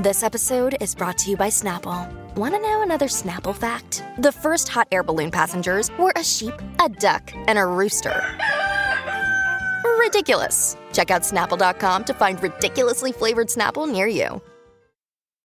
This episode is brought to you by Snapple. Want to know another Snapple fact? The first hot air balloon passengers were a sheep, a duck, and a rooster. Ridiculous. Check out snapple.com to find ridiculously flavored Snapple near you.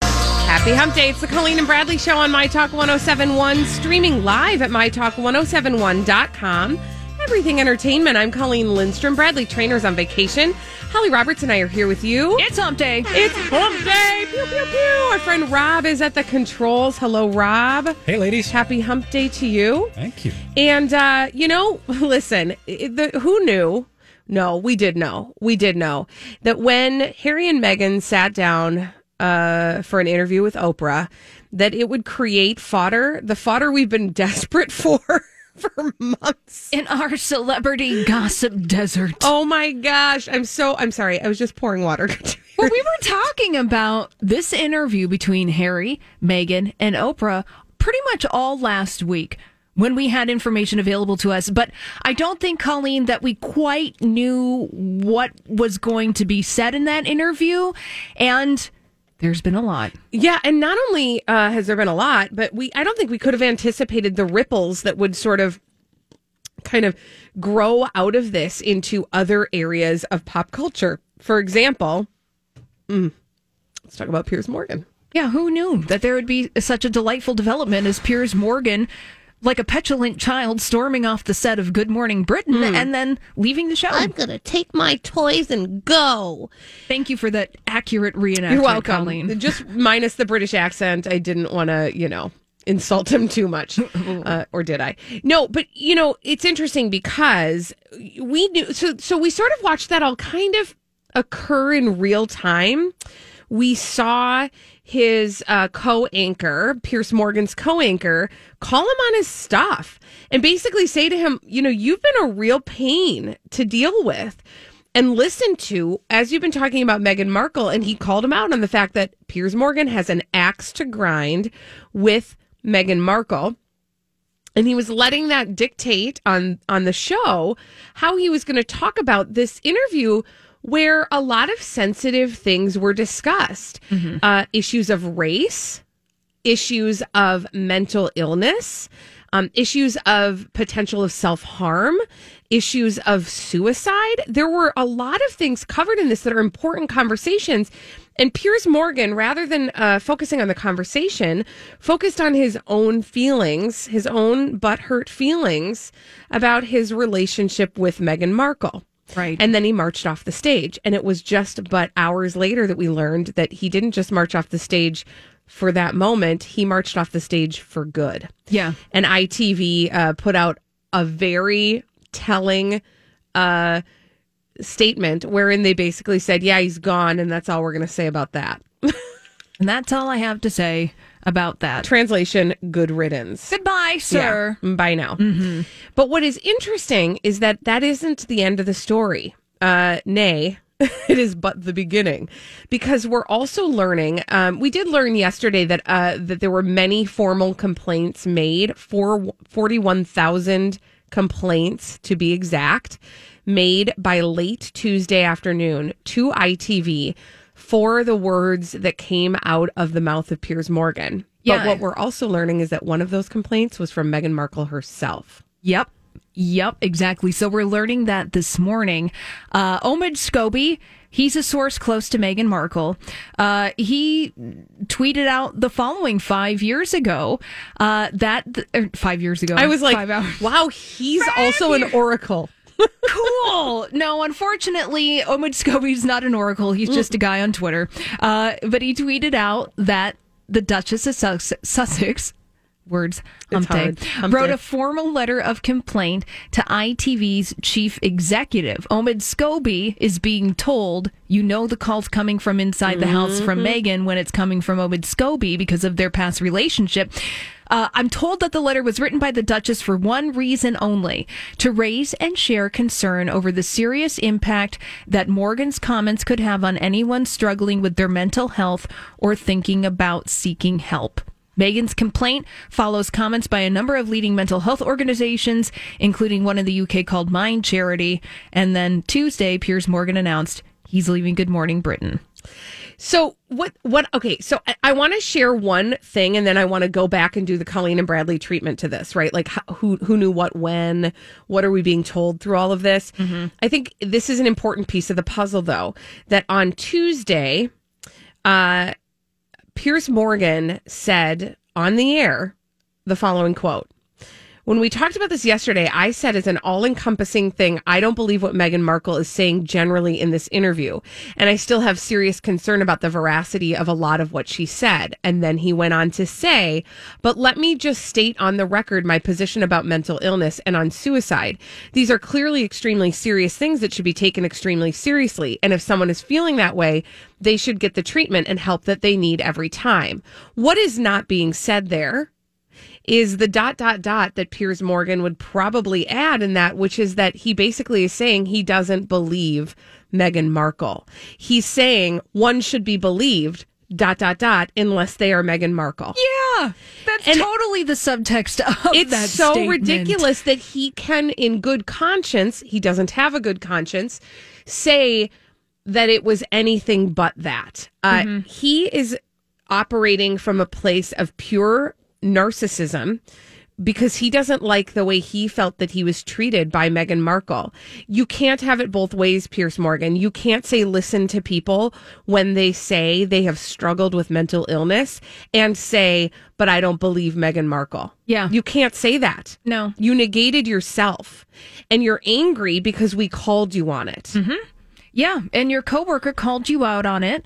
Happy Hump Day. It's the Colleen and Bradley Show on My Talk 1071, streaming live at MyTalk1071.com. Everything Entertainment. I'm Colleen Lindstrom. Bradley Traynor's on vacation. Holly Roberts and I are here with you. It's hump day. It's hump day. Pew, pew, pew. Our friend Rob is at the controls. Hello, Rob. Hey, ladies. Happy hump day to you. Thank you. And, uh, you know, listen, the, who knew? No, we did know. We did know that when Harry and Meghan sat down uh, for an interview with Oprah, that it would create fodder, the fodder we've been desperate for for months in our celebrity gossip desert. Oh my gosh. I'm so, I'm sorry. I was just pouring water. well, we were talking about this interview between Harry, Meghan, and Oprah pretty much all last week when we had information available to us. But I don't think, Colleen, that we quite knew what was going to be said in that interview. And there's been a lot. Yeah, and not only uh, has there been a lot, but we I don't think we could have anticipated the ripples that would sort of kind of grow out of this into other areas of pop culture. For example, mm, let's talk about Piers Morgan. Yeah, who knew that there would be such a delightful development as Piers Morgan like a petulant child storming off the set of Good Morning Britain mm. and then leaving the show. I'm going to take my toys and go. Thank you for that accurate reenactment. You're welcome. Colleen. Just minus the British accent. I didn't want to, you know, insult him too much. Uh, or did I? No, but you know, it's interesting because we knew so so we sort of watched that all kind of occur in real time. We saw his uh, co-anchor, Piers Morgan's co-anchor, call him on his stuff and basically say to him, you know, you've been a real pain to deal with and listen to as you've been talking about Meghan Markle. And he called him out on the fact that Piers Morgan has an axe to grind with Meghan Markle. And he was letting that dictate on on the show how he was going to talk about this interview where a lot of sensitive things were discussed mm-hmm. uh, issues of race, issues of mental illness, um, issues of potential of self harm, issues of suicide. There were a lot of things covered in this that are important conversations. And Piers Morgan, rather than uh, focusing on the conversation, focused on his own feelings, his own butthurt feelings about his relationship with Meghan Markle. Right. And then he marched off the stage. And it was just but hours later that we learned that he didn't just march off the stage for that moment, he marched off the stage for good. Yeah. And ITV uh, put out a very telling uh, statement wherein they basically said, yeah, he's gone. And that's all we're going to say about that. And that's all I have to say about that. Translation Good riddance. Goodbye, sir. Yeah, bye now. Mm-hmm. But what is interesting is that that isn't the end of the story. Uh, nay, it is but the beginning because we're also learning um, we did learn yesterday that uh, that there were many formal complaints made for 41,000 complaints to be exact made by late Tuesday afternoon to ITV for the words that came out of the mouth of Piers Morgan. Yeah. But what we're also learning is that one of those complaints was from Meghan Markle herself. Yep. Yep, exactly. So we're learning that this morning. Uh, Omid Scobie, he's a source close to Meghan Markle. Uh, he tweeted out the following five years ago. Uh, that th- er, five years ago, I was like, "Wow, he's also an oracle." Cool. No, unfortunately, Omid Scobie's not an oracle. He's just a guy on Twitter. Uh, but he tweeted out that the Duchess of Sussex words hump day. Hump wrote day. a formal letter of complaint to ITV's chief executive. Omid Scobie is being told, you know, the call's coming from inside the house from Meghan when it's coming from Omid Scobie because of their past relationship. Uh, I'm told that the letter was written by the Duchess for one reason only to raise and share concern over the serious impact that Morgan's comments could have on anyone struggling with their mental health or thinking about seeking help. Meghan's complaint follows comments by a number of leading mental health organizations, including one in the UK called Mind Charity. And then Tuesday, Piers Morgan announced he's leaving Good Morning Britain. So what? What? Okay. So I, I want to share one thing, and then I want to go back and do the Colleen and Bradley treatment to this. Right? Like how, who who knew what when? What are we being told through all of this? I think this is an important piece of the puzzle, though. That on Tuesday, uh, Piers Morgan said on the air the following quote. When we talked about this yesterday, I said as an all encompassing thing, I don't believe what Meghan Markle is saying generally in this interview. And I still have serious concern about the veracity of a lot of what she said. And then he went on to say, but let me just state on the record my position about mental illness and on suicide. These are clearly extremely serious things that should be taken extremely seriously. And if someone is feeling that way, they should get the treatment and help that they need every time. What is not being said there? Is the dot dot dot that Piers Morgan would probably add in that, which is that he basically is saying he doesn't believe Meghan Markle. He's saying one should be believed dot dot dot unless they are Meghan Markle. Yeah, that's And- totally the subtext of It's that It's so statement. ridiculous that he can, in good conscience, he doesn't have a good conscience, say that it was anything but that. Uh, Mm-hmm. He is operating from a place of pure narcissism because he doesn't like the way he felt that he was treated by Meghan Markle. You can't have it both ways, Piers Morgan. You can't say listen to people when they say they have struggled with mental illness and say, but I don't believe Meghan Markle. Yeah. You can't say that. No. You negated yourself and you're angry because we called you on it. Mm-hmm. Yeah, and your coworker called you out on it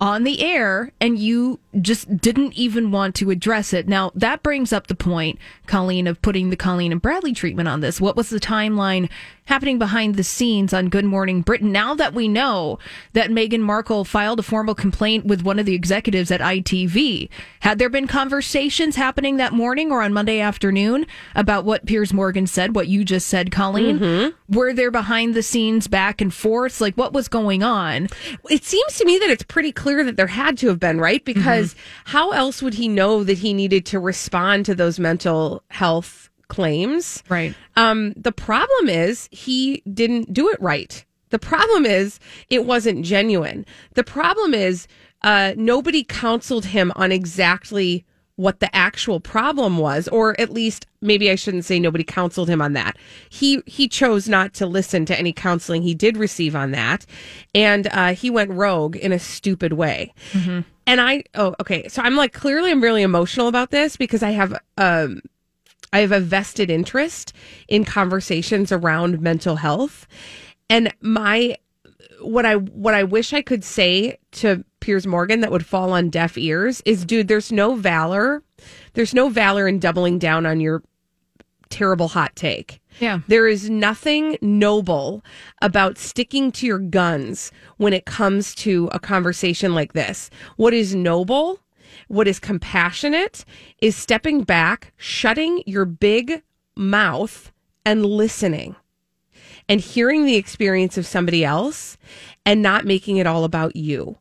on the air and you just didn't even want to address it. Now, that brings up the point, Colleen, of putting the Colleen and Bradley treatment on this. What was the timeline happening behind the scenes on Good Morning Britain? Now that we know that Meghan Markle filed a formal complaint with one of the executives at ITV, had there been conversations happening that morning or on Monday afternoon about what Piers Morgan said, what you just said, Colleen? Mm-hmm. Were there behind the scenes back and forth? Like, what was going on? It seems to me that it's pretty clear that there had to have been, right? Because how else would he know that he needed to respond to those mental health claims? Right. Um, the problem is he didn't do it right. The problem is it wasn't genuine. The problem is uh, nobody counseled him on exactly what the actual problem was, or at least maybe I shouldn't say nobody counseled him on that. He he chose not to listen to any counseling he did receive on that, and uh, he went rogue in a stupid way. And I oh okay, so I'm like clearly I'm really emotional about this because I have um I have a vested interest in conversations around mental health. And my what I what I wish I could say to Piers Morgan that would fall on deaf ears is dude, there's no valor. There's no valor in doubling down on your terrible hot take. Yeah. There is nothing noble about sticking to your guns when it comes to a conversation like this. What is noble, what is compassionate, is stepping back, shutting your big mouth, and listening and hearing the experience of somebody else and not making it all about you.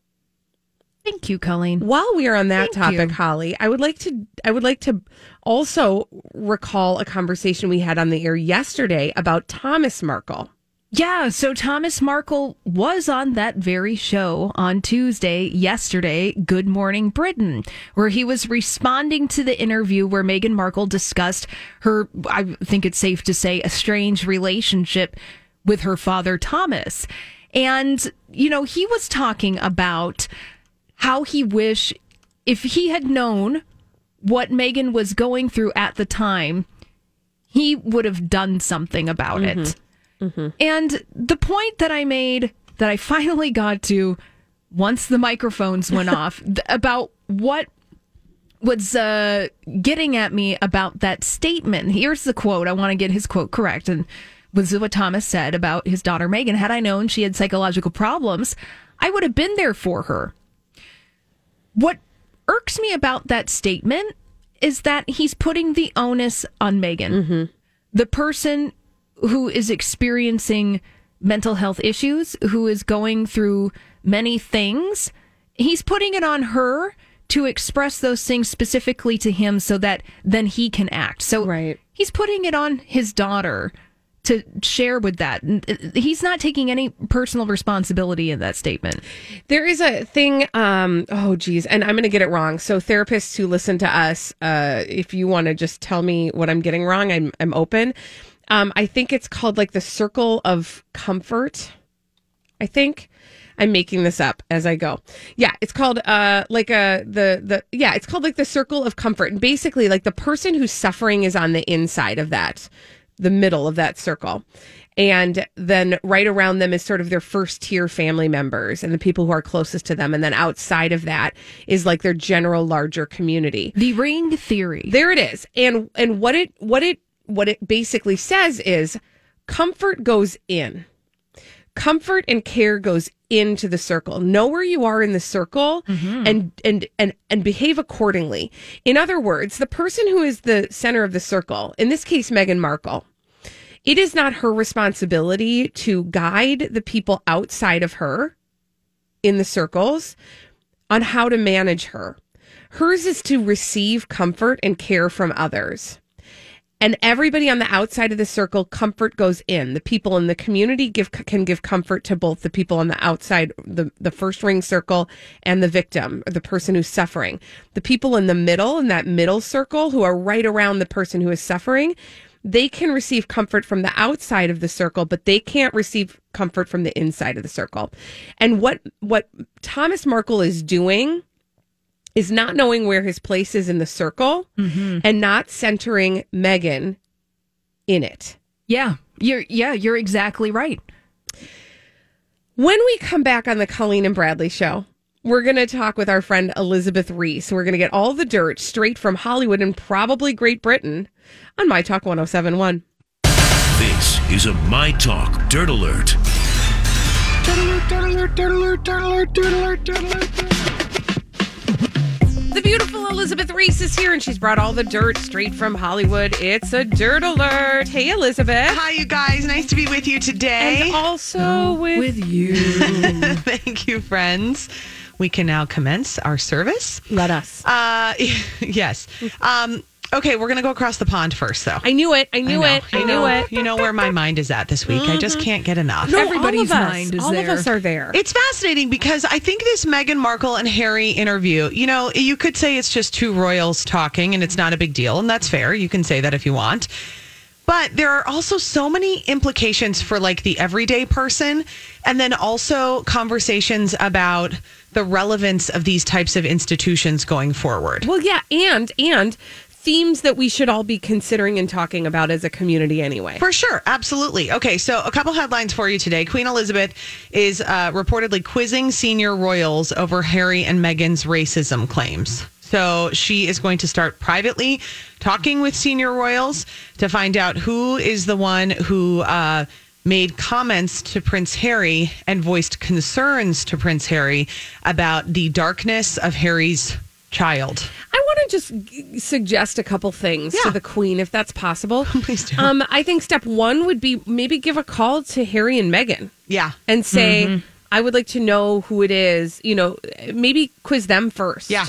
Thank you, Colleen. While we are on that Thank topic, you. Holly, I would like to I would like to also recall a conversation we had on the air yesterday about Thomas Markle. Yeah, so Thomas Markle was on that very show on Tuesday, yesterday, Good Morning Britain, where he was responding to the interview where Meghan Markle discussed her, I think it's safe to say, a strange relationship with her father, Thomas. And, you know, he was talking about how he wish if he had known what Meghan was going through at the time, he would have done something about it. And the point that I made that I finally got to once the microphones went off th- about what was uh, getting at me about that statement. Here's the quote. I want to get his quote correct. And was what Thomas said about his daughter Meghan. Had I known she had psychological problems, I would have been there for her. What irks me about that statement is that he's putting the onus on Meghan, mm-hmm. the person who is experiencing mental health issues, who is going through many things. He's putting it on her to express those things specifically to him so that then he can act. So Right. he's putting it on his daughter to share with that. Uh, He's not taking any personal responsibility in that statement. There is a thing. Um, oh, geez, and I'm going to get it wrong. So, therapists who listen to us, uh, if you want to just tell me what I'm getting wrong, I'm I'm open. Um, I think it's called like the circle of comfort. I think I'm making this up as I go. Yeah, it's called uh like a the the yeah, it's called like the circle of comfort. And basically like the person who's suffering is on the inside of that, the middle of that circle. And then right around them is sort of their first tier family members and the people who are closest to them. And then outside of that is like their general larger community. The ring theory. There it is. And and what it what it what it basically says is comfort goes in. Comfort and care goes into the circle. Know where you are in the circle mm-hmm. and and and and behave accordingly. In other words, the person who is the center of the circle, in this case Meghan Markle, it is not her responsibility to guide the people outside of her in the circles on how to manage her. Hers is to receive comfort and care from others. And everybody on the outside of the circle, comfort goes in. The people in the community give can give comfort to both the people on the outside, the, the first ring circle, and the victim, the person who's suffering. The people in the middle, in that middle circle, who are right around the person who is suffering, they can receive comfort from the outside of the circle, but they can't receive comfort from the inside of the circle. And what what Thomas Markle is doing is not knowing where his place is in the circle mm-hmm. and not centering Meghan in it. yeah. You're yeah, you're exactly right. When we come back on the Colleen and Bradley show, we're going to talk with our friend Elizabeth Reese. We're going to get all the dirt straight from Hollywood and probably Great Britain on My Talk 1071. This is a My Talk Dirt Alert. Dirt alert, dirt alert, dirt alert, dirt alert, dirt alert, Dirt Alert. The beautiful Elizabeth Reese is here and she's brought all the dirt straight from Hollywood. It's a dirt alert. Hey, Elizabeth. Hi, you guys. Nice to be with you today. And also with, you. Thank you, friends. We can now commence our service. let us. Uh, yes. Um, okay, we're going to go across the pond first, though. I knew it. I knew know. it. I knew know- it. You know where my mind is at this week. I just mm-hmm. can't get enough. No, Everybody's all of us, mind is all there. All of us are there. It's fascinating because I think this Meghan Markle and Harry interview, you know, you could say it's just two royals talking and it's not a big deal, and that's fair. You can say that if you want. But there are also so many implications for like the everyday person, and then also conversations about the relevance of these types of institutions going forward. Well, yeah, and and themes that we should all be considering and talking about as a community anyway. For sure, absolutely. Okay, so a couple headlines for you today. Queen Elizabeth is uh, reportedly quizzing senior royals over Harry and Meghan's racism claims. So she is going to start privately talking with senior royals to find out who is the one who uh, made comments to Prince Harry and voiced concerns to Prince Harry about the darkness of Harry's child. I want to just g- suggest a couple things to the queen, if that's possible. Please do. Um, I think step one would be maybe give a call to Harry and Meghan Yeah. and say, Mm-hmm. I would like to know who it is. You know, maybe quiz them first. Yeah.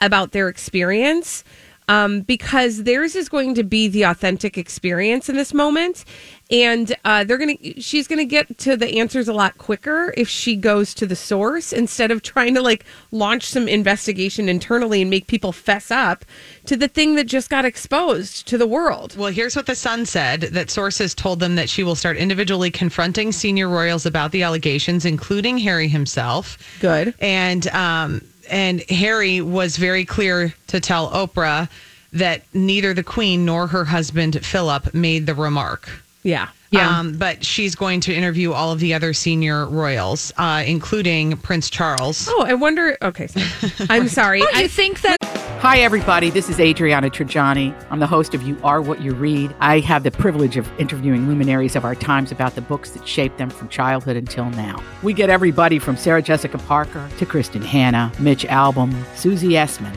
About their experience. Um, because theirs is going to be the authentic experience in this moment. And uh, they're to, she's going to get to the answers a lot quicker if she goes to the source instead of trying to like launch some investigation internally and make people fess up to the thing that just got exposed to the world. Well, here's what the Sun said that sources told them that she will start individually confronting senior royals about the allegations, including Harry himself. Good. And um, and Harry was very clear to tell Oprah that neither the Queen nor her husband Philip made the remark. Yeah. Yeah. Um, but she's going to interview all of the other senior royals, uh, including Prince Charles. Oh, I wonder. Okay. Sorry. I'm sorry. Oh, I, you think that Hi, everybody. This is Adriana Trigiani. I'm the host of You Are What You Read. I have the privilege of interviewing luminaries of our times about the books that shaped them from childhood until now. We get everybody from Sarah Jessica Parker to Kristin Hannah, Mitch Albom, Susie Essman,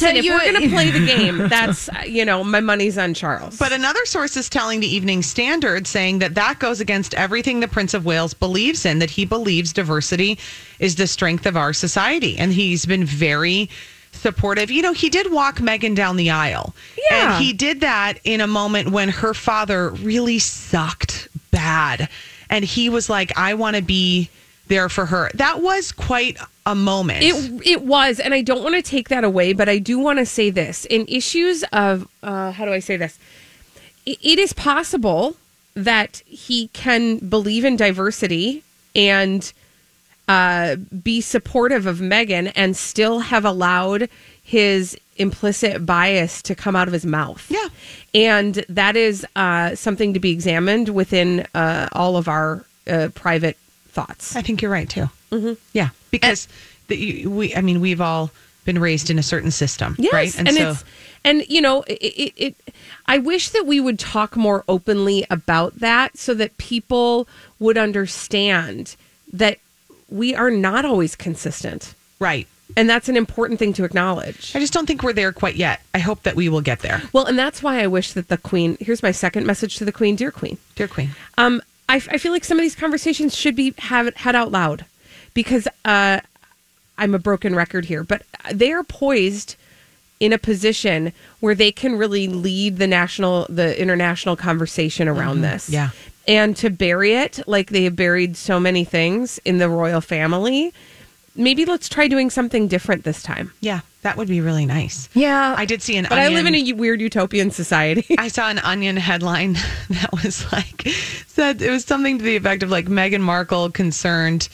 Listen, if we're going to play the game, that's, you know, my money's on Charles. But another source is telling the Evening Standard, saying that that goes against everything the Prince of Wales believes in, that he believes diversity is the strength of our society. And he's been very supportive. You know, he did walk Meghan down the aisle. Yeah. And he did that in a moment when her father really sucked bad. And he was like, I want to be there for her. That was quite a moment. It it was, and I don't want to take that away, but I do want to say this: in issues of uh, how do I say this? It, it is possible that he can believe in diversity and uh, be supportive of Meghan and still have allowed his implicit bias to come out of his mouth. Yeah. And that is uh, something to be examined within uh, all of our uh, private thoughts. I think you're right too. Mm-hmm. Yeah, because the, you- we, I mean, we've all been raised in a certain system, Yes, right? and, it's and you know it, it, it. I wish that we would talk more openly about that, so that people would understand that we are not always consistent, right. and that's an important thing to acknowledge. I just don't think we're there quite yet. I hope that we will get there, Well, and that's why I wish that the Queen. Here's my second message to the Queen, dear Queen. dear Queen. Um, I, I feel like some of these conversations should be have had out loud because uh, I'm a broken record here, but they are poised in a position where they can really lead the national, the international conversation around this. yeah. and to bury it like they have buried so many things in the royal family. Maybe let's try doing something different this time. Yeah, that would be really nice. Yeah. I did see an. But I live in a weird utopian society. I saw an Onion headline that was like said it was something to the effect of like Meghan Markle concerned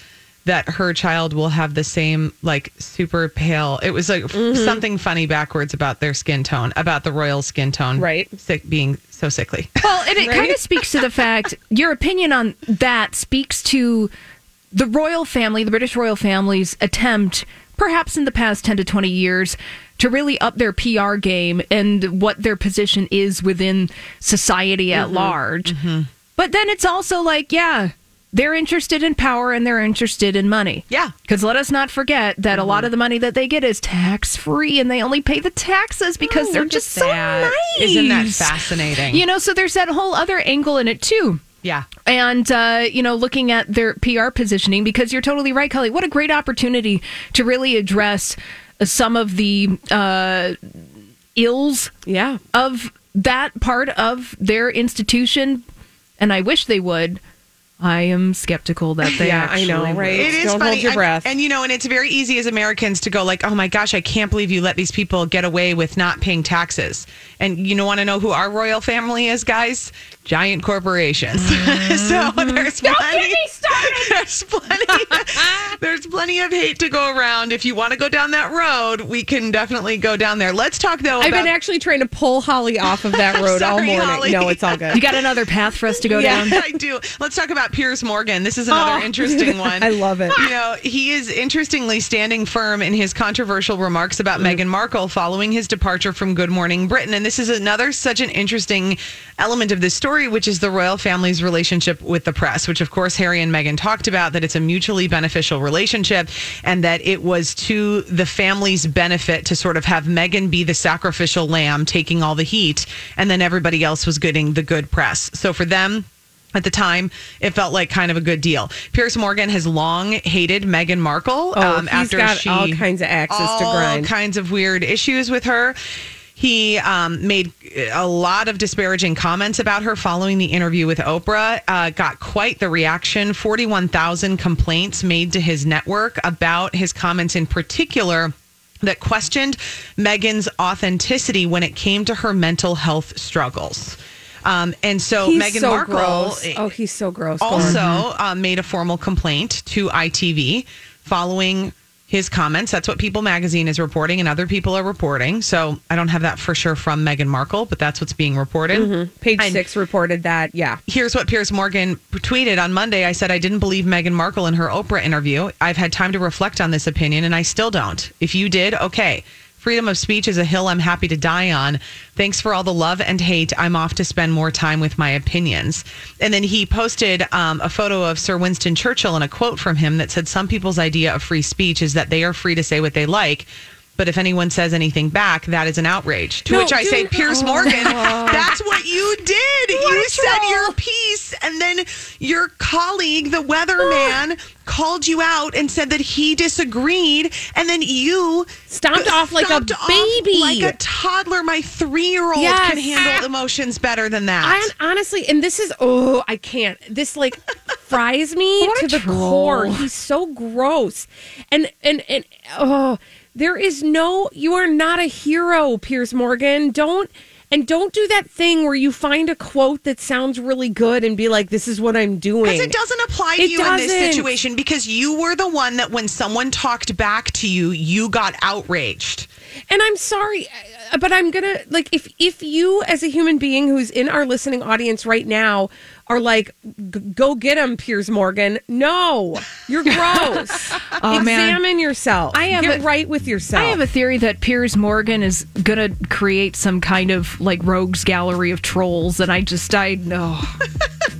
that her child will have the same like super pale. It was like Mm-hmm. something funny backwards about their skin tone, about the royal skin tone, Right. Sick being so sickly. Well, and it kind of speaks to the fact your opinion on that speaks to the royal family, the British royal family's attempt, perhaps in the past 10 to 20 years, to really up their PR game and what their position is within society at mm-hmm. large. Mm-hmm. But then it's also like, yeah, they're interested in power and they're interested in money. Yeah. Because let us not forget that a lot mm-hmm. of the money that they get is tax free and they only pay the taxes oh, because Oh, they're just so nice. Isn't that fascinating? You know, so there's that whole other angle in it too. Yeah. And, uh, you know, looking at their PR positioning, because you're totally right, Kelly. What a great opportunity to really address some of the uh, ills yeah. of that part of their institution. And I wish they would. I am skeptical that they Yeah, I know, right? It is Don't funny. hold your and- breath. And, you know, and it's very easy as Americans to go like, "Oh my gosh, I can't believe you let these people get away with not paying taxes." And you know, want to know who our royal family is, guys? Giant corporations. so there's plenty. There's plenty. there's plenty of hate to go around. If you want to go down that road, we can definitely go down there. Let's talk though. I've about, been actually trying to pull Holly off of that road all Sorry, morning. Holly. No, it's all good. You got another path for us to go Yeah, down? I do. Let's talk about Piers Morgan. This is another Oh. interesting one. I love it. You know, he is interestingly standing firm in his controversial remarks about Mm. Meghan Markle following his departure from Good Morning Britain. And this is another such an interesting element of this story, which is the royal family's relationship with the press, which of course Harry and Meghan talked about that it's a mutually beneficial relationship and that it was to the family's benefit to sort of have Meghan be the sacrificial lamb taking all the heat and then everybody else was getting the good press. So for them, At the time, it felt like kind of a good deal. Piers Morgan has long hated Meghan Markle Oh, um, he's after got she all kinds of axes to grind, all kinds of weird issues with her. He um, made a lot of disparaging comments about her following the interview with Oprah. Uh, got quite the reaction 41,000 complaints made to his network about his comments in particular that questioned Meghan's authenticity when it came to her mental health struggles. Um, and so He's Meghan so Markle gross. Oh, he's so gross. Also uh, made a formal complaint to ITV following his comments. That's what People Magazine is reporting, and other people are reporting. So I don't have that for sure from Meghan Markle, but that's what's being reported. Mhm. Page And six reported that. Yeah. Here's what Piers Morgan tweeted on Monday. I said, I didn't believe Meghan Markle in her Oprah interview. I've had time to reflect on this opinion, and I still don't. If you did, okay. Freedom of speech is a hill I'm happy to die on. Thanks for all the love and hate. I'm off to spend more time with my opinions. And then he posted um, a photo of Sir Winston Churchill and a quote from him that said, Some people's idea of free speech is that they are free to say what they like. But if anyone says anything back, that is an outrage. To No, which I say, Piers Oh. Morgan, that's what you did. you said your piece, and then your colleague, the weatherman, ah. called you out and said that he disagreed, and then you Stomped off like a stomped off baby. like a toddler. My three-year-old Yes. can handle emotions better than that. I honestly, and this is oh, I can't. This like fries me What to the troll. core. He's so gross, and and and oh, there is no. You are not a hero, Piers Morgan. Don't. And don't do that thing where you find a quote that sounds really good and be like, "This is what I'm doing." Because it doesn't apply to It you in this situation because you were the one that when someone talked back to you, you got outraged. And I'm sorry, uh, but I'm gonna like if if you as a human being who's in our listening audience right now are like, go get him, Piers Morgan. No, you're gross. Oh, man. Examine yourself. I have get a- right with yourself. I have a theory that Piers Morgan is going to create some kind of like rogues gallery of trolls, and I just I know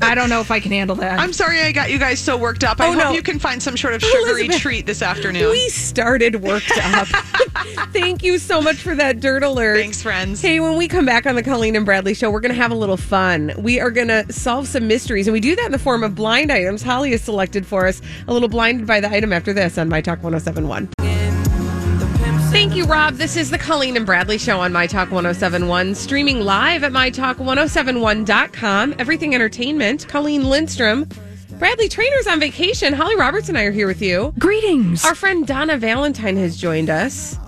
I don't know if I can handle that. I'm sorry I got you guys so worked up. I Oh, hope no. you can find some sort of sugary Elizabeth, treat this afternoon. We started worked up. Thank you so much for that dirt alert. Thanks, friends. Hey, when we come back on the Colleen and Bradley show, we're going to have a little fun. We are going to solve some mysteries, and we do that in the form of blind items. Holly has selected for us a little blinded by the item after this on My Talk 1071. Thank you, Rob. This is the Colleen and Bradley show on My Talk 1071, streaming live at MyTalk1071.com. Everything Entertainment. Colleen Lindstrom. Bradley Traynor's on vacation. Holly Roberts and I are here with you. Greetings. Our friend Donna Valentine has joined us.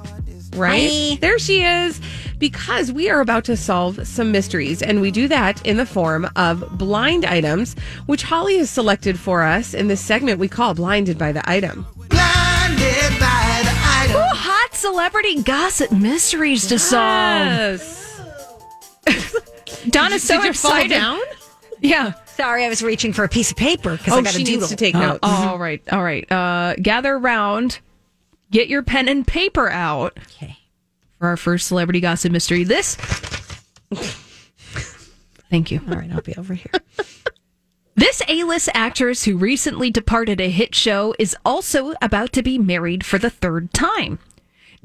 Right? There she is. Because we are about to solve some mysteries, and we do that in the form of blind items, which Holly has selected for us in this segment we call Blinded by the Item. Blinded by the Item. Ooh, hot celebrity gossip mysteries to solve. Yes. Donna's so Did you fall excited. down? Yeah. Sorry, I was reaching for a piece of paper because I Oh, got she a doodle. needs to take Uh, notes. all right. All right. Uh, gather around. Get your pen and paper out. Okay. For our first celebrity gossip mystery. This. Thank you. All right, I'll be over here. This A list actress who recently departed a hit show is also about to be married for the third time.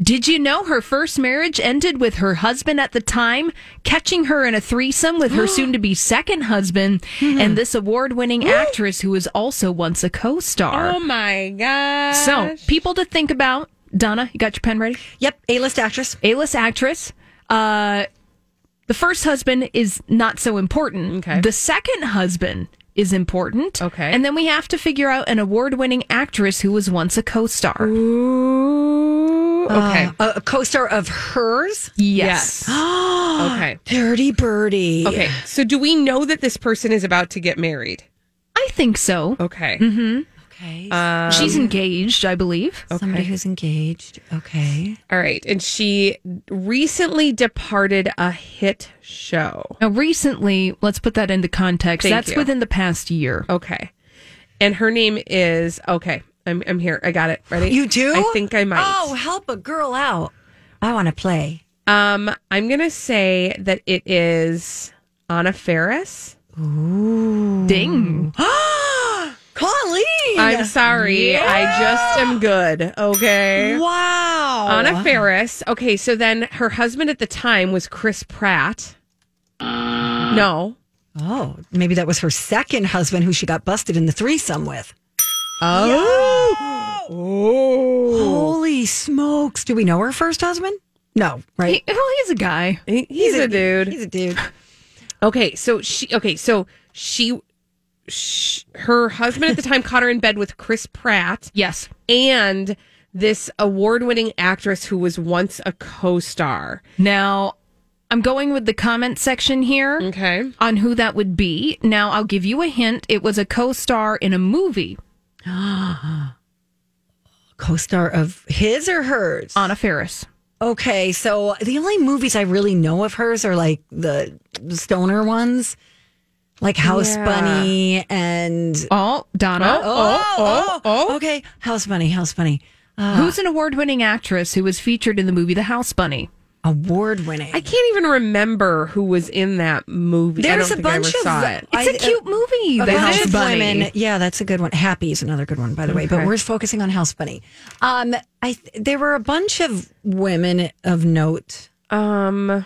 Did you know her first marriage ended with her husband at the time catching her in a threesome with her soon to be second husband and this award winning actress who was also once a co star? Oh my gosh. So, people to think about. Donna, you got your pen ready? Yep, A-list actress. A list actress. Uh, the first husband is not so important. Okay. The second husband is important. Okay. And then we have to figure out an award winning actress who was once a co star. Ooh. Okay. A, a co-star of hers. Yes. okay. Dirty Birdie. Okay. So, do we know that this person is about to get married? I think so. Okay. Okay. Um, She's engaged, I believe. Okay. Somebody who's engaged. Okay. All right. And she recently departed a hit show. Now, recently, let's put that into context. Thank That's you. within the past year. Okay. And her name is, okay, I'm, I'm here. I got it. Ready? You do? I think I might. Oh, help a girl out. I want to play. Um, I'm going to say that it is Anna Faris. Ooh. Ding. Colleen. I'm sorry. I just am good. Okay. Wow. Anna Faris. Okay, so then her husband at the time was Chris Pratt. No. Oh, maybe that was her second husband who she got busted in the threesome with. Oh. oh. Holy smokes. Do we know her first husband? No, right? He, well, he's a guy. He- he's, a, dude. He's a dude. Okay, so she okay, so she, sh her husband at the time caught her in bed with Chris Pratt Yes. and this award-winning actress who was once a co-star. Now, I'm going with the comment section here Okay. on who that would be. Now, I'll give you a hint. It was a co-star in a movie. Co-star of his or hers? Anna Faris. Okay, so the only movies I really know of hers are like the stoner ones, like House Yeah. Bunny and Oh, Donna. Oh oh oh, oh, oh, oh. okay, House Bunny, House Bunny, uh, Who's an award-winning actress who was featured in the movie The House Bunny? Award winning. I can't even remember who was in that movie. I There's don't a think I bunch ever of it. It's a I- cute movie, A The House Bunny. women, yeah, that's a good one. Happy is another good one, by the way. But we're focusing on House Bunny. Um, I there were a bunch of women of note. Um.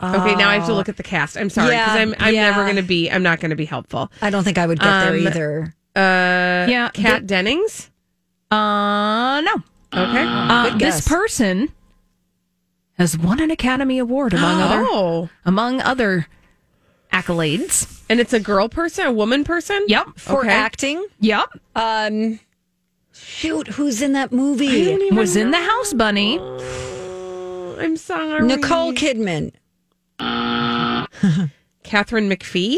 Okay, now I have to look at the cast. I'm sorry because Yeah, I'm I'm yeah. never going to be I'm not going to be helpful. I don't think I would get there Um, either. Uh, Yeah, Kat Dennings. Uh, no. Okay. Uh, Good this person has won an Academy Award among other oh, among other accolades. and it's a girl person, a woman person. Yep. For okay. acting, Yep. um, shoot, who's in that movie? Was in the House Bunny. I'm sorry. Nicole Kidman. Katharine McPhee.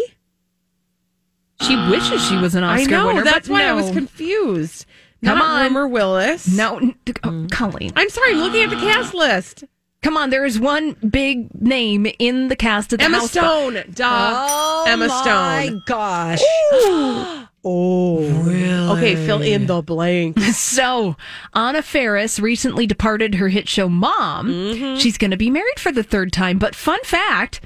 She wishes she was an Oscar I know. winner. that's but why I was confused. Come Not on. Rumer Willis. No, n- oh, Colleen. I'm sorry. I'm looking at the cast list. Come on, there is one big name in the cast of the Emma House Stone. Duh. Oh Emma my Stone. gosh! Oh, really? Okay, fill in the blank. So, Anna Faris recently departed her hit show Mom. Mm-hmm. She's going to be married for the third time. But fun fact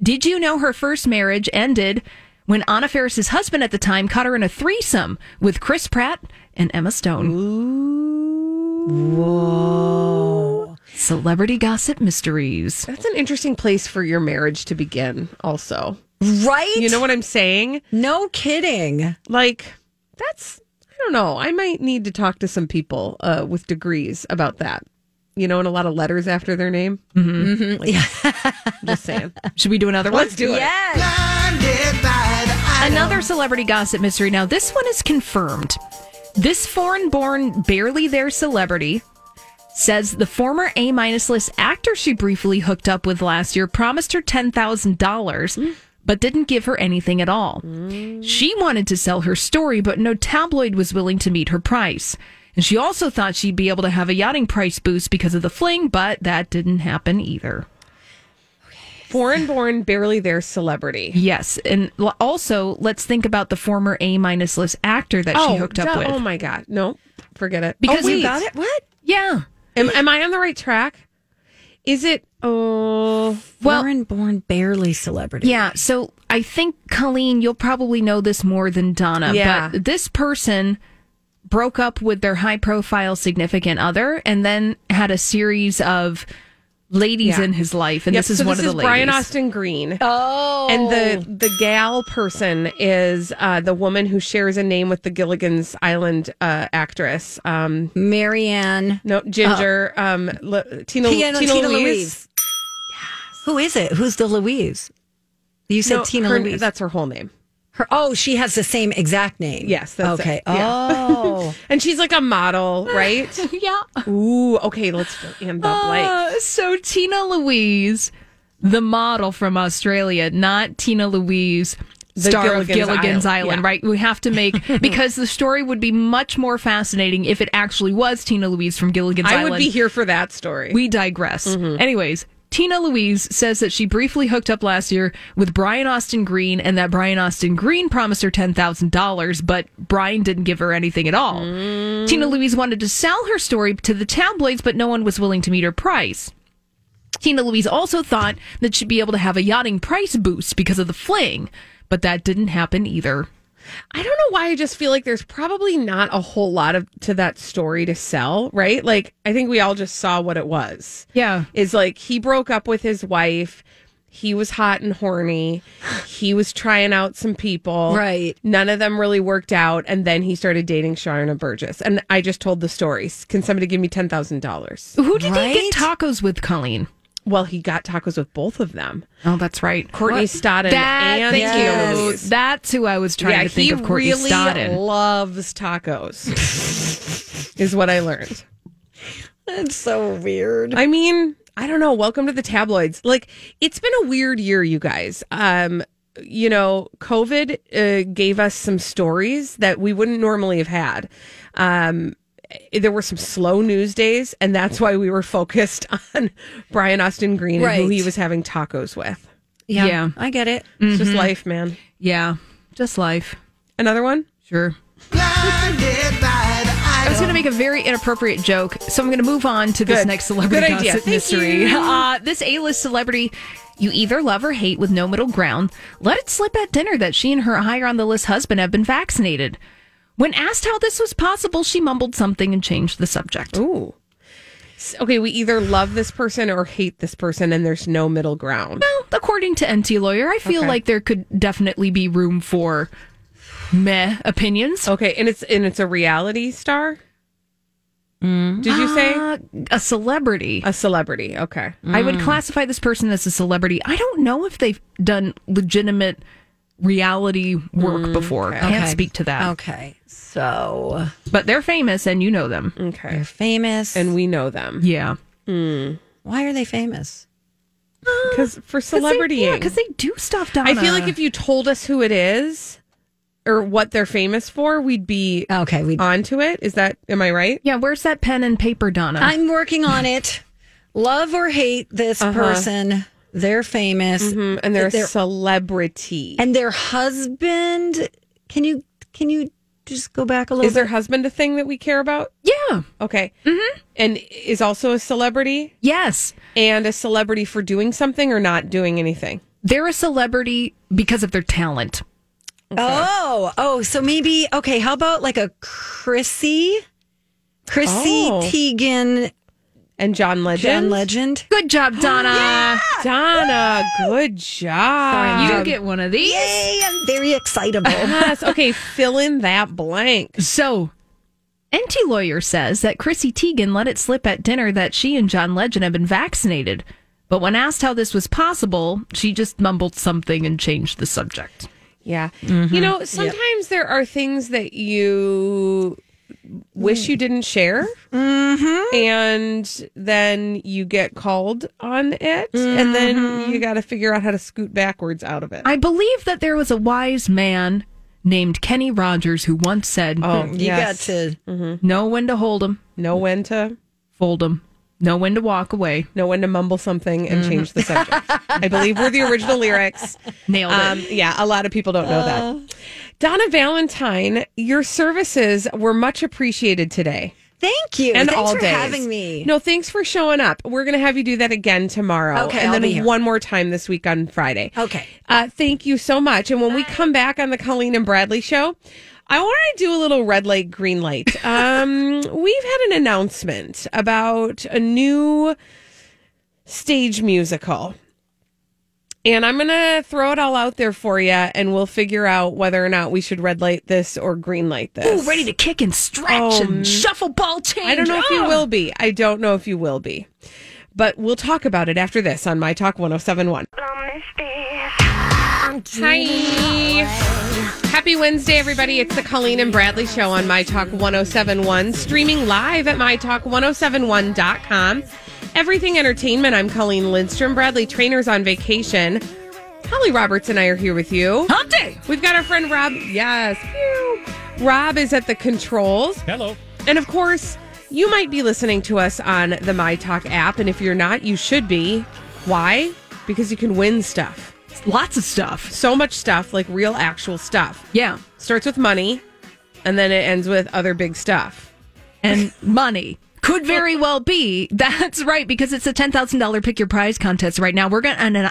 did you know her first marriage ended when Anna Faris's husband at the time caught her in a threesome with Chris Pratt and Emma Stone? Whoa! Celebrity gossip mysteries. That's an interesting place for your marriage to begin. Also, Right? you know what I'm saying? No kidding. Like that's. I don't know. I might need to talk to some people uh, with degrees about that. You know, and a lot of letters after their name. Mm-hmm. Yeah. Just saying. Should we do another one? Let's do it. Yes. Another celebrity gossip mystery. Now, this one is confirmed. This foreign born, barely there celebrity says the former A minus list actor she briefly hooked up with last year promised her $10,000, but didn't give her anything at all. She wanted to sell her story, but no tabloid was willing to meet her price. And she also thought she'd be able to have a yachting price boost because of the fling, but that didn't happen either. Foreign born, barely there celebrity. Yes, and l- also let's think about the former A minus list actor that she oh, hooked up duh. with. Oh my god. No, forget it. Oh, because oh, you got it? What? Yeah. Am, am I on the right track? Is it? Oh, Well- Foreign born, barely celebrity. Yeah, so I think Colleen, you'll probably know this more than Donna. Yeah. But this person broke up with their high profile significant other and then had a series of ladies Yeah. in his life. And Yep, this is so one this of the is Brian. Austin Green. Oh. And the the gal person is uh, the woman who shares a name with the Gilligan's Island uh, actress. Um, Marianne. no, Ginger. Um, L- Tina, Tina, Tina, Tina Louise. Louise. Who is it? Who's the Louise? You said No, Tina her- Louise. That's her whole name. Her, oh, she has the same exact name. Yes, that's okay. it. Yeah. Oh, And she's like a model, right? yeah. Ooh, okay. Let's fill in the blank. Uh, so Tina Louise, the model from Australia, not Tina Louise, The star of Gilligan's Gilligan's Island, Island, yeah. right? We have to make because the story would be much more fascinating if it actually was Tina Louise from Gilligan's I Island. I would be here for that story. We digress. Anyways, Tina Louise says that she briefly hooked up last year with Brian Austin Green and that Brian Austin Green promised her $10,000, but Brian didn't give her anything at all. Mm. Tina Louise wanted to sell her story to the tabloids, but no one was willing to meet her price. Tina Louise also thought that she'd be able to have a yachting price boost because of the fling, but that didn't happen either. I don't know why I just feel like there's probably not a whole lot of to that story to sell, right? Like I think we all just saw what it was. Yeah. Is like he broke up with his wife. He was hot and horny. He was trying out some people. Right. None of them really worked out. And then he started dating Sharna Burgess. And I just told the stories. Can somebody give me $10,000? Who did he Right? get tacos with, Colleen? Well, he got tacos with both of them. Oh, that's right. Courtney What? Stodden That, and thank you. That's who I was trying yeah, to think of. Courtney really Stodden. loves tacos, is what I learned. That's so weird. I mean, I don't know. Welcome to the tabloids. Like, it's been a weird year, you guys. Um, you know, COVID uh, gave us some stories that we wouldn't normally have had. Um, there were some slow news days, and that's why we were focused on Brian Austin Green and who he was having tacos with. Yeah, Yeah. I get it. It's just life, man. Yeah, just life. Another one? Sure. I was going to make a very inappropriate joke, so I'm going to move on to this Good. next celebrity Good gossip Thank mystery. Uh, this A-list celebrity you either love or hate with no middle ground. Let it slip at dinner that she and her higher on the list husband have been vaccinated. When asked how this was possible, she mumbled something and changed the subject. Ooh. Okay, we either love this person or hate this person, and there's no middle ground. Well, according to NT Lawyer, I feel Okay. like there could definitely be room for meh opinions. Okay, and it's and it's a reality star. Did you say Uh, a celebrity? a celebrity? Okay, I would classify this person as a celebrity. I don't know if they've done legitimate reality work mm, before. Can't Okay. speak to that. Okay, so But they're famous and you know them. okay, they're famous. and we know them Yeah. Mm. why are they famous? Uh, because for celebrity, Yeah, because they do stuff down I feel like if you told us who it is or what they're famous for, we'd be Okay, we. onto it. Is that am I right? Yeah, where's that pen and paper, Donna? I'm working on it. Love or hate this uh-huh. person. They're famous, Mm, and they're, They're- a celebrity. and their husband. Can you can you just go back a little? is their husband a thing that we care about? yeah. Okay, mm-hmm. and is also a celebrity Yes. and a celebrity for doing something or not doing anything. They're a celebrity because of their talent. Oh, oh, so maybe okay. How about like a Chrissy, Chrissy Oh. Teigen, And John Legend. John Legend? Good job, Donna. Donna, good job. You get one of these. Yay! I'm very excitable. Yes. Okay, fill in that blank. So, NT Lawyer says that Chrissy Teigen let it slip at dinner that she and John Legend have been vaccinated. But when asked how this was possible, she just mumbled something and changed the subject. Yeah. Mm-hmm. You know, sometimes there are things that you wish you didn't share. Mm-hmm. And then you get called on it. And then you got to figure out how to scoot backwards out of it. I believe that there was a wise man named Kenny Rogers who once said, oh, you yes. got to. Know when to hold hold 'em, know when to fold fold 'em, know when to walk away. know when to mumble something and change the subject. I believe we're the original lyrics. Nailed it. Um, yeah, a lot of people don't know that. Donna Valentine, your services were much appreciated today. Thank you. And Thanks all for days. having me. No, thanks for showing up. We're going to have you do that again tomorrow. Okay, and I'll then one more time this week on Friday. Okay. Uh, thank you so much. And when we come back on the Colleen and Bradley show, I want to do a little red light, green light. Um, we've had an announcement about a new stage musical. And I'm going to throw it all out there for you, and we'll figure out whether or not we should red light this or green light this. Ooh, ready to kick and stretch Oh, and mm. shuffle ball change. I don't know if you Oh. will be. I don't know if you will be. But we'll talk about it after this on My Talk 1071. Hi. Happy Wednesday, everybody. It's the Colleen and Bradley Show on My Talk 1071, streaming live at MyTalk1071.com. Everything Entertainment. I'm Colleen Lindstrom. Bradley Traynor's on vacation. Holly Roberts and I are here with you. Hump day. We've got our friend Rob. Yes. Pew. Rob is at the controls. Hello. And of course, you might be listening to us on the My Talk app. And if you're not, you should be. Why? Because you can win stuff. Lots of stuff. So much stuff, like real, actual stuff. Yeah. Starts with money, and then it ends with other big stuff. and money could very well be. That's right because it's a ten thousand dollar pick your prize contest right now. We're gonna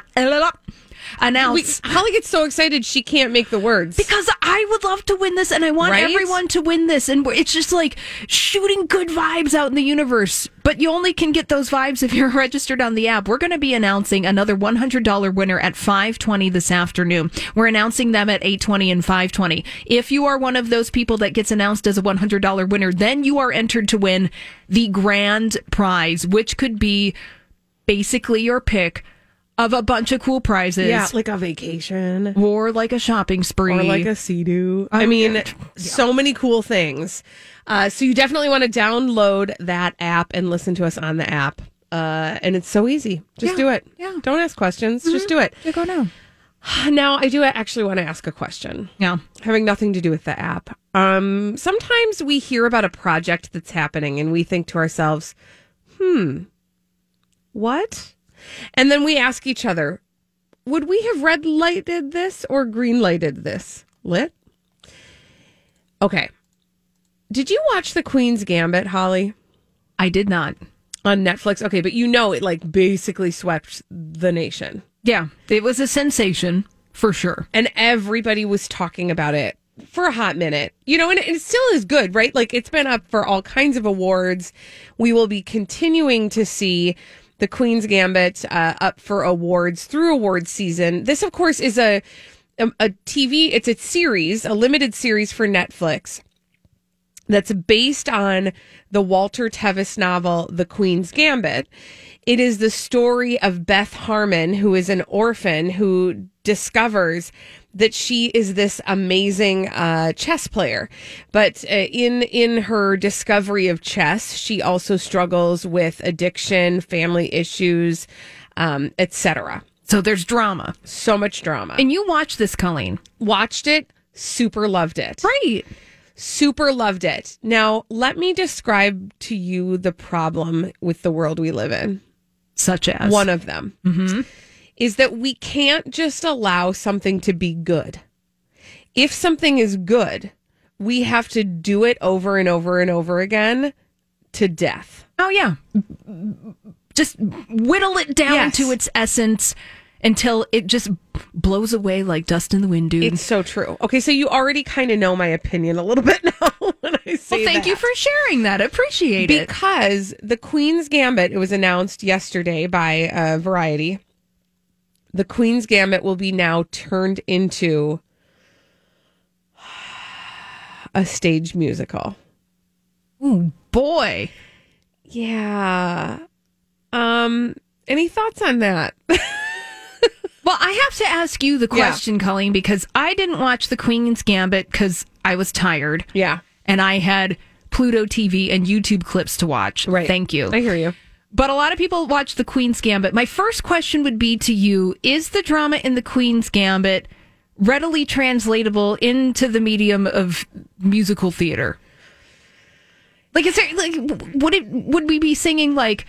announce. We, Holly gets so excited she can't make the words. because I would love to win this and I want Right? everyone to win this. And it's just like shooting good vibes out in the universe. But you only can get those vibes if you're registered on the app. We're going to be announcing another $100 winner at 520 this afternoon. We're announcing them at 820 and 520. If you are one of those people that gets announced as a $100 winner, then you are entered to win the grand prize, which could be basically your pick of a bunch of cool prizes. yeah, like a vacation. or like a shopping spree. Or like a sea I mean, so many cool things. Uh, so you definitely want to download that app and listen to us on the app. Uh, and it's so easy. Just Yeah, do it. yeah. Don't ask questions. Just do it. Yeah, go now. Now, I do actually want to ask a question. Yeah. Having nothing to do with the app. Um, sometimes we hear about a project that's happening and we think to ourselves, hmm, what? And then we ask each other, would we have red lighted this or green lighted this? Lit? Okay. Did you watch The Queen's Gambit, Holly? I did not. On Netflix? Okay, but you know it like basically swept the nation. Yeah, it was a sensation for sure. and everybody was talking about it for a hot minute. You know, and it, it still is good, right? Like it's been up for all kinds of awards. We will be continuing to see the Queen's Gambit uh, up for awards through awards season. This, of course, is a, a a TV. It's a series, a limited series for Netflix. That's based on the Walter Tevis novel, The Queen's Gambit. It is the story of Beth Harmon, who is an orphan who discovers that she is this amazing uh, chess player. But uh, in in her discovery of chess, she also struggles with addiction, family issues, um, etc. So there's drama. So much drama. And you watched this, Colleen. Watched it, super loved it. Right. Super loved it. Now, let me describe to you the problem with the world we live in. Such as One of them is that we can't just allow something to be good. If something is good, we have to do it over and over and over again to death. Oh yeah. Just whittle it down Yes. to its essence until it just blows away like dust in the wind, dude. It's so true. Okay, so you already kind of know my opinion a little bit now when I say well, thank that. you for sharing that. Appreciate it. because the Queen's Gambit it was announced yesterday by uh, Variety. The Queen's Gambit will be now turned into a stage musical. Ooh, boy. Yeah. Um any thoughts on that? Well, I have to ask you the Yeah. question, Colleen, because I didn't watch The Queen's Gambit because I was tired. Yeah. And I had Pluto TV and YouTube clips to watch. Right. Thank you. I hear you. But a lot of people watch The Queen's Gambit. My first question would be to you Is the drama in The Queen's Gambit readily translatable into the medium of musical theater? Like, is there, like, would it, would we be singing, like,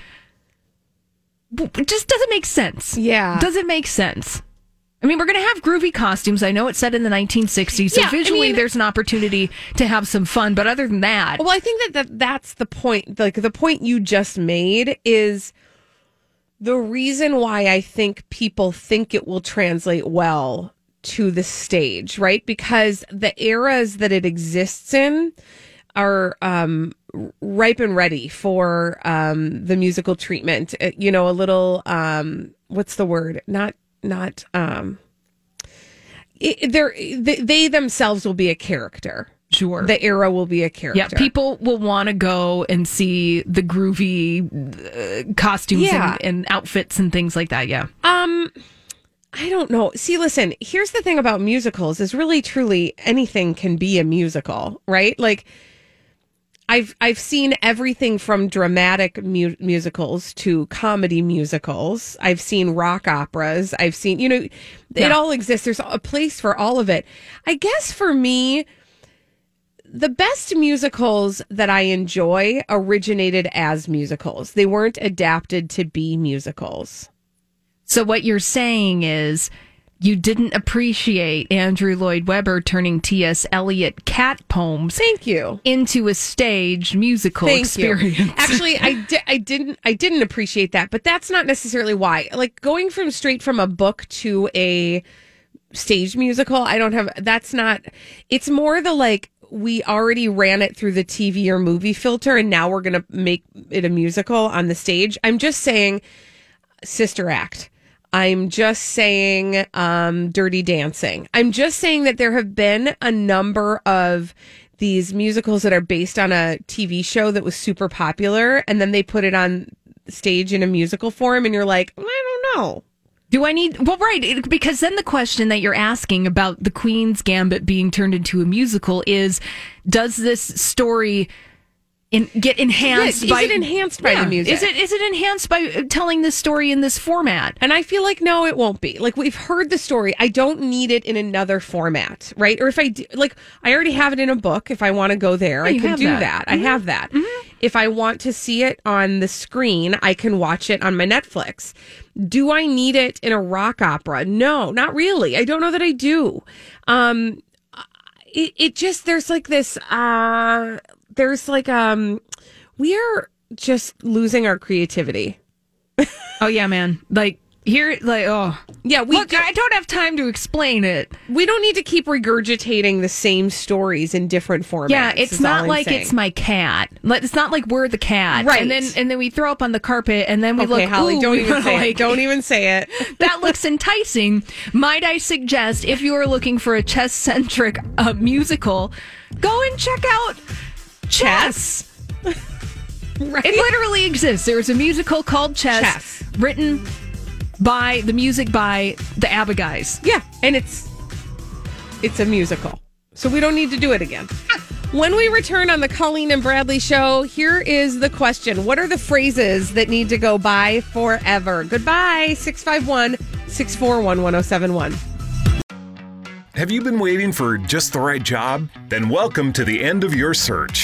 it just doesn't make sense. Yeah. Does it make sense? I mean, we're going to have groovy costumes. I know it's set in the 1960s, so Yeah, I visually mean- there's an opportunity to have some fun. But other than that, Well, I think that, that that's the point. Like the point you just made is the reason why I think people think it will translate well to the stage, right? Because the eras that it exists in are um, ripe and ready for um, the musical treatment. Uh, You know, a little um, what's the word? Not not um, it, they're they, they themselves will be a character. sure. The era will be a character. Yeah, people will want to go and see the groovy uh, costumes Yeah. and, and outfits and things like that. Yeah. Um, I don't know. See, listen, here's the thing about musicals is really truly anything can be a musical, right? Like I've I've seen everything from dramatic mu- musicals to comedy musicals. I've seen rock operas. I've seen, you know, it Yeah. all exists. There's a place for all of it. I guess for me the best musicals that I enjoy originated as musicals. They weren't adapted to be musicals. So what you're saying is you didn't appreciate Andrew Lloyd Webber turning T.S. Eliot cat poems. Thank you. Into a stage musical Thank experience. you. Actually, I, di- I didn't I didn't appreciate that, but that's not necessarily why. Like going from straight from a book to a stage musical, I don't have that's not it's more the like we already ran it through the TV or movie filter and now we're going to make it a musical on the stage. I'm just saying sister act. I'm just saying um, dirty dancing. I'm just saying that there have been a number of these musicals that are based on a TV show that was super popular and then they put it on stage in a musical form and you're like, I don't know. Do I need? Well, right, it- because then the question that you're asking about the Queen's Gambit being turned into a musical is: Does this story in, get enhanced? Yeah, is by it enhanced by the music? Is it is it enhanced by uh, telling this story in this format? And I feel like no, it won't be. Like we've heard the story. I don't need it in another format, right? Or if I do, like, I already have it in a book. If I want to go there, Yeah, I can do that. that. I Mhm. have that. If I want to see it on the screen, I can watch it on my Netflix. Do I need it in a rock opera? No, not really. I don't know that I do. Um, it, it just there's like this. Uh, there's like um, we are just losing our creativity. Oh yeah, man. Like here, like oh yeah. We look. I don't have time to explain it. We don't need to keep regurgitating the same stories in different formats. Yeah, it's not like saying. it's my cat. Like, It's not like we're the cat, Right. And then and then we throw up on the carpet, and then we Okay, look. Holly, don't even say it. like- Don't even say it. that looks enticing. Might I suggest, if you are looking for a chess centric uh, musical, go and check out Chess. Right? It literally exists. There's a musical called Chess, Chess. written by the music by the ABBA guys. Yeah, and it's it's a musical, so we don't need to do it again. When we return on the Colleen and Bradley show, here is the question What are the phrases that need to go by forever? Goodbye, 651 641 1071. Have you been waiting for just the right job? Then welcome to the end of your search.